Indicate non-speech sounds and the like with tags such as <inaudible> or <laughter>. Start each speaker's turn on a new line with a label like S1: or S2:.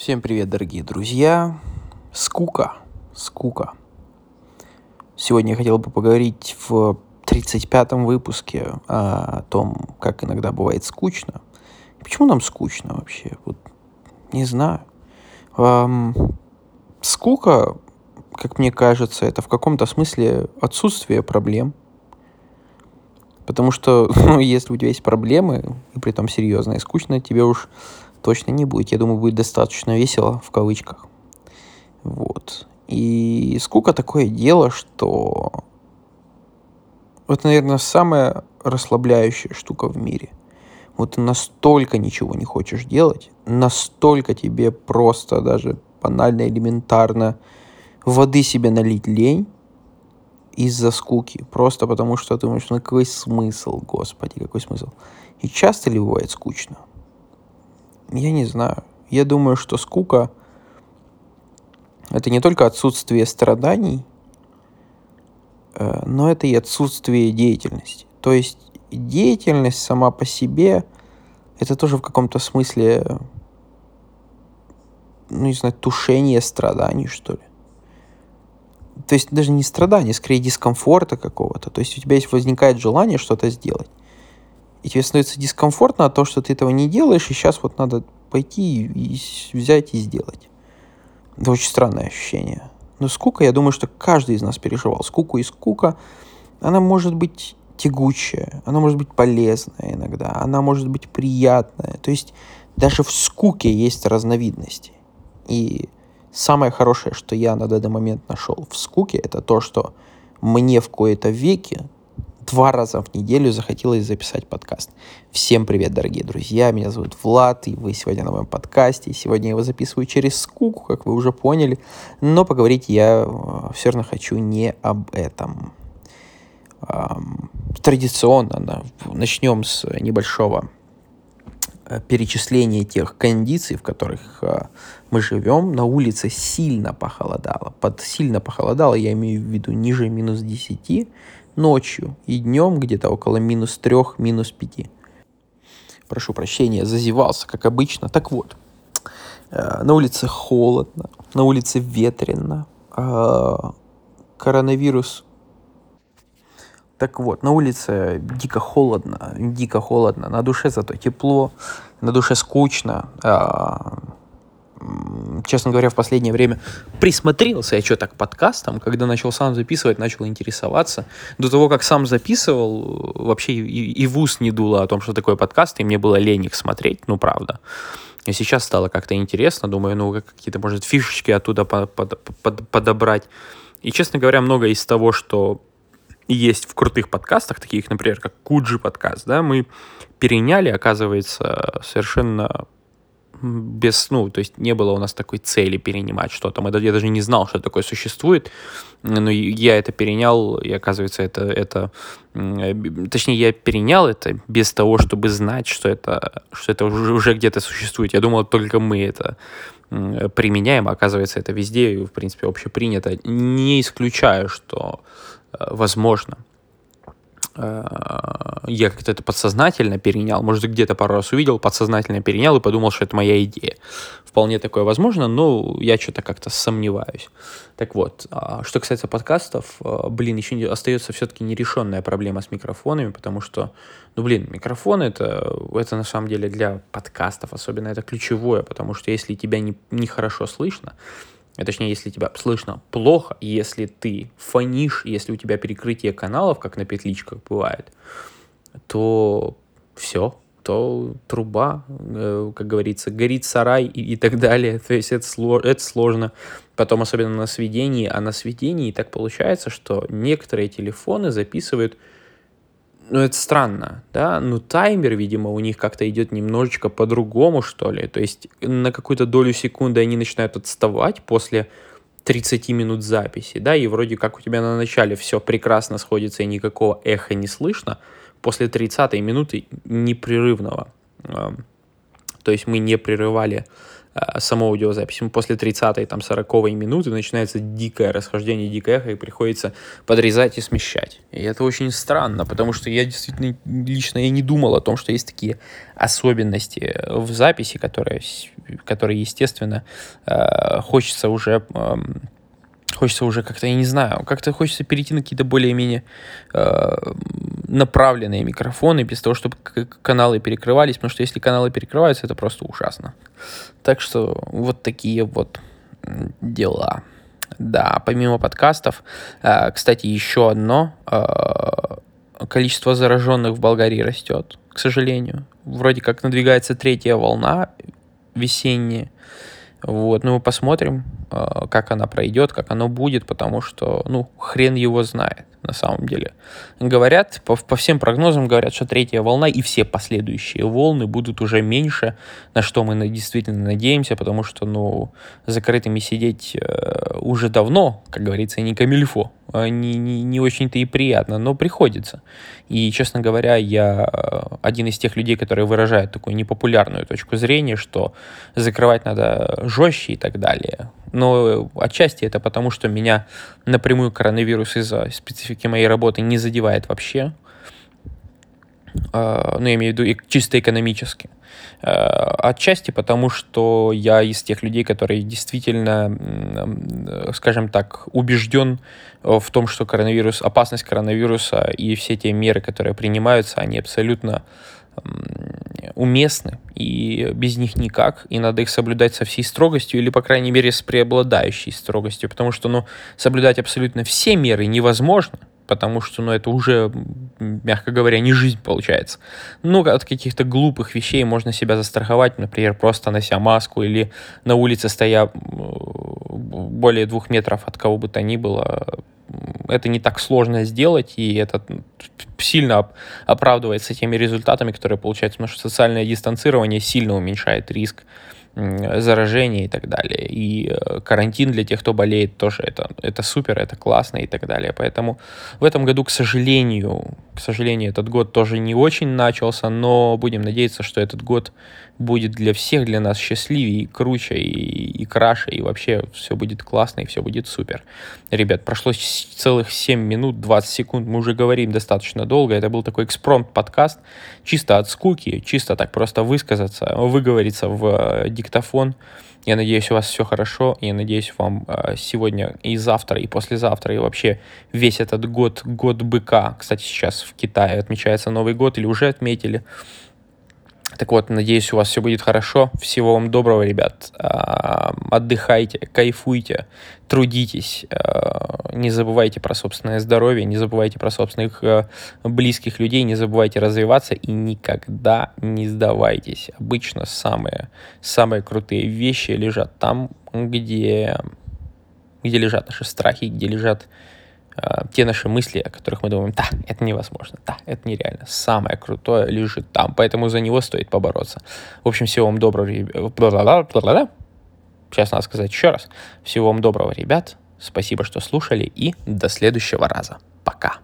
S1: Всем привет, дорогие друзья. Скука. Скука. Сегодня я хотел бы поговорить в 35-м выпуске о том, как иногда бывает скучно. Почему нам скучно вообще? Вот не знаю. Эм, скука, как мне кажется, это в каком-то смысле отсутствие проблем. Потому что, <laughs> ну, если у тебя есть проблемы, и при этом серьезные, скучно, тебе уж точно не будет. Я думаю, будет достаточно весело, в кавычках. Вот. И скука такое дело, что это, наверное, самая расслабляющая штука в мире. Вот ты настолько ничего не хочешь делать, настолько тебе просто даже банально, элементарно воды себе налить лень из-за скуки. Просто потому что ты думаешь, ну какой смысл, господи, какой смысл. И часто ли бывает скучно? Я не знаю. Я думаю, что скука – это не только отсутствие страданий, э, но это и отсутствие деятельности. То есть деятельность сама по себе – это тоже в каком-то смысле, ну, не знаю, тушение страданий, что ли. То есть даже не страдания, скорее дискомфорта какого-то. То есть у тебя есть возникает желание что-то сделать и тебе становится дискомфортно от того, что ты этого не делаешь, и сейчас вот надо пойти и взять и сделать. Это очень странное ощущение. Но скука, я думаю, что каждый из нас переживал. Скуку и скука, она может быть тягучая, она может быть полезная иногда, она может быть приятная. То есть даже в скуке есть разновидности. И самое хорошее, что я на данный момент нашел в скуке, это то, что мне в кои-то веке два раза в неделю захотелось записать подкаст. Всем привет, дорогие друзья, меня зовут Влад, и вы сегодня на моем подкасте. Сегодня я его записываю через скуку, как вы уже поняли, но поговорить я э, все равно хочу не об этом. Традиционно начнем с небольшого э, перечисления тех кондиций, в которых э, мы живем. На улице сильно похолодало. Под сильно похолодало я имею в виду ниже минус 10, ночью и днем где-то около минус трех, минус пяти. Прошу прощения, зазевался, как обычно. Так вот, э, на улице холодно, на улице ветрено, коронавирус так вот, на улице дико холодно, дико холодно, на душе зато тепло, на душе скучно. А, честно говоря, в последнее время присмотрелся я что-то к подкастам, когда начал сам записывать, начал интересоваться. До того, как сам записывал, вообще и, и в ус не дуло о том, что такое подкаст, и мне было лень их смотреть, ну, правда. И сейчас стало как-то интересно, думаю, ну, какие-то, может, фишечки оттуда под, под, под, подобрать. И, честно говоря, много из того, что есть в крутых подкастах, таких, например, как Куджи подкаст, да, мы переняли, оказывается, совершенно без, ну, то есть не было у нас такой цели перенимать что-то. Я даже не знал, что такое существует, но я это перенял, и оказывается, это, это точнее, я перенял это без того, чтобы знать, что это, что это уже, уже где-то существует. Я думал, только мы это применяем, а оказывается, это везде, в принципе, общепринято. Не исключаю, что возможно Э, я как-то это подсознательно перенял, может, где-то пару раз увидел, подсознательно перенял и подумал, что это моя идея. Вполне такое возможно, но я что-то как-то сомневаюсь. Так вот, а, что касается подкастов, э, блин, еще остается все-таки нерешенная проблема с микрофонами, потому что, ну, блин, микрофон это, это на самом деле для подкастов особенно это ключевое, потому что если тебя не, не хорошо слышно, а точнее, если тебя слышно плохо, если ты фонишь, если у тебя перекрытие каналов, как на петличках бывает, то все, то труба, э, как говорится, горит сарай и, и так далее. То есть это, сло, это сложно. Потом особенно на сведении. А на сведении так получается, что некоторые телефоны записывают ну, это странно, да, ну, таймер, видимо, у них как-то идет немножечко по-другому, что ли, то есть на какую-то долю секунды они начинают отставать после 30 минут записи, да, и вроде как у тебя на начале все прекрасно сходится и никакого эха не слышно, после 30 минуты непрерывного, то есть мы не прерывали саму аудиозапись. После 30-й, там, 40-й минуты начинается дикое расхождение, дикое эхо, и приходится подрезать и смещать. И это очень странно, потому что я действительно лично я не думал о том, что есть такие особенности в записи, которые, которые естественно, э, хочется уже э, хочется уже как-то, я не знаю, как-то хочется перейти на какие-то более-менее э, направленные микрофоны, без того, чтобы каналы перекрывались, потому что если каналы перекрываются, это просто ужасно. Так что вот такие вот дела. Да, помимо подкастов, э, кстати, еще одно, э, количество зараженных в Болгарии растет, к сожалению. Вроде как надвигается третья волна весенняя, вот, ну, мы посмотрим, а, как она пройдет, как оно будет, потому что, ну, хрен его знает на самом деле. Говорят, по, по всем прогнозам говорят, что третья волна и все последующие волны будут уже меньше, на что мы действительно надеемся, потому что, ну, закрытыми сидеть э, уже давно, как говорится, не камильфо, а не, не, не очень-то и приятно, но приходится. И, честно говоря, я э, один из тех людей, которые выражают такую непопулярную точку зрения, что закрывать надо жестче и так далее. Но отчасти это потому, что меня напрямую коронавирус из-за специфики моей работы не задевает вообще. Uh, ну, я имею в виду чисто экономически. Uh, отчасти потому, что я из тех людей, которые действительно, скажем так, убежден в том, что коронавирус, опасность коронавируса и все те меры, которые принимаются, они абсолютно уместны, и без них никак, и надо их соблюдать со всей строгостью, или, по крайней мере, с преобладающей строгостью, потому что, ну, соблюдать абсолютно все меры невозможно, потому что, ну, это уже, мягко говоря, не жизнь получается. Ну, от каких-то глупых вещей можно себя застраховать, например, просто нося маску или на улице стоя более двух метров от кого бы то ни было, это не так сложно сделать, и это сильно оправдывается теми результатами, которые получаются, потому что социальное дистанцирование сильно уменьшает риск заражения и так далее. И э, карантин для тех, кто болеет, тоже это, это супер, это классно и так далее. Поэтому в этом году, к сожалению, к сожалению, этот год тоже не очень начался, но будем надеяться, что этот год будет для всех, для нас счастливее, и круче, и, и краше, и вообще все будет классно, и все будет супер. Ребят, прошло целых 7 минут, 20 секунд, мы уже говорим достаточно долго, это был такой экспромт подкаст, чисто от скуки, чисто так просто высказаться, выговориться в э, диктофон. Я надеюсь, у вас все хорошо. Я надеюсь, вам э, сегодня и завтра, и послезавтра, и вообще весь этот год, год быка. Кстати, сейчас в Китае отмечается Новый год или уже отметили. Так вот, надеюсь, у вас все будет хорошо. Всего вам доброго, ребят. А, отдыхайте, кайфуйте, трудитесь. А, не забывайте про собственное здоровье, не забывайте про собственных а, близких людей, не забывайте развиваться и никогда не сдавайтесь. Обычно самые, самые крутые вещи лежат там, где, где лежат наши страхи, где лежат Э, те наши мысли, о которых мы думаем, да, это невозможно, да, это нереально. Самое крутое лежит там, поэтому за него стоит побороться. В общем, всего вам доброго, сейчас надо сказать еще раз. Всего вам доброго, ребят. Спасибо, что слушали, и до следующего раза. Пока.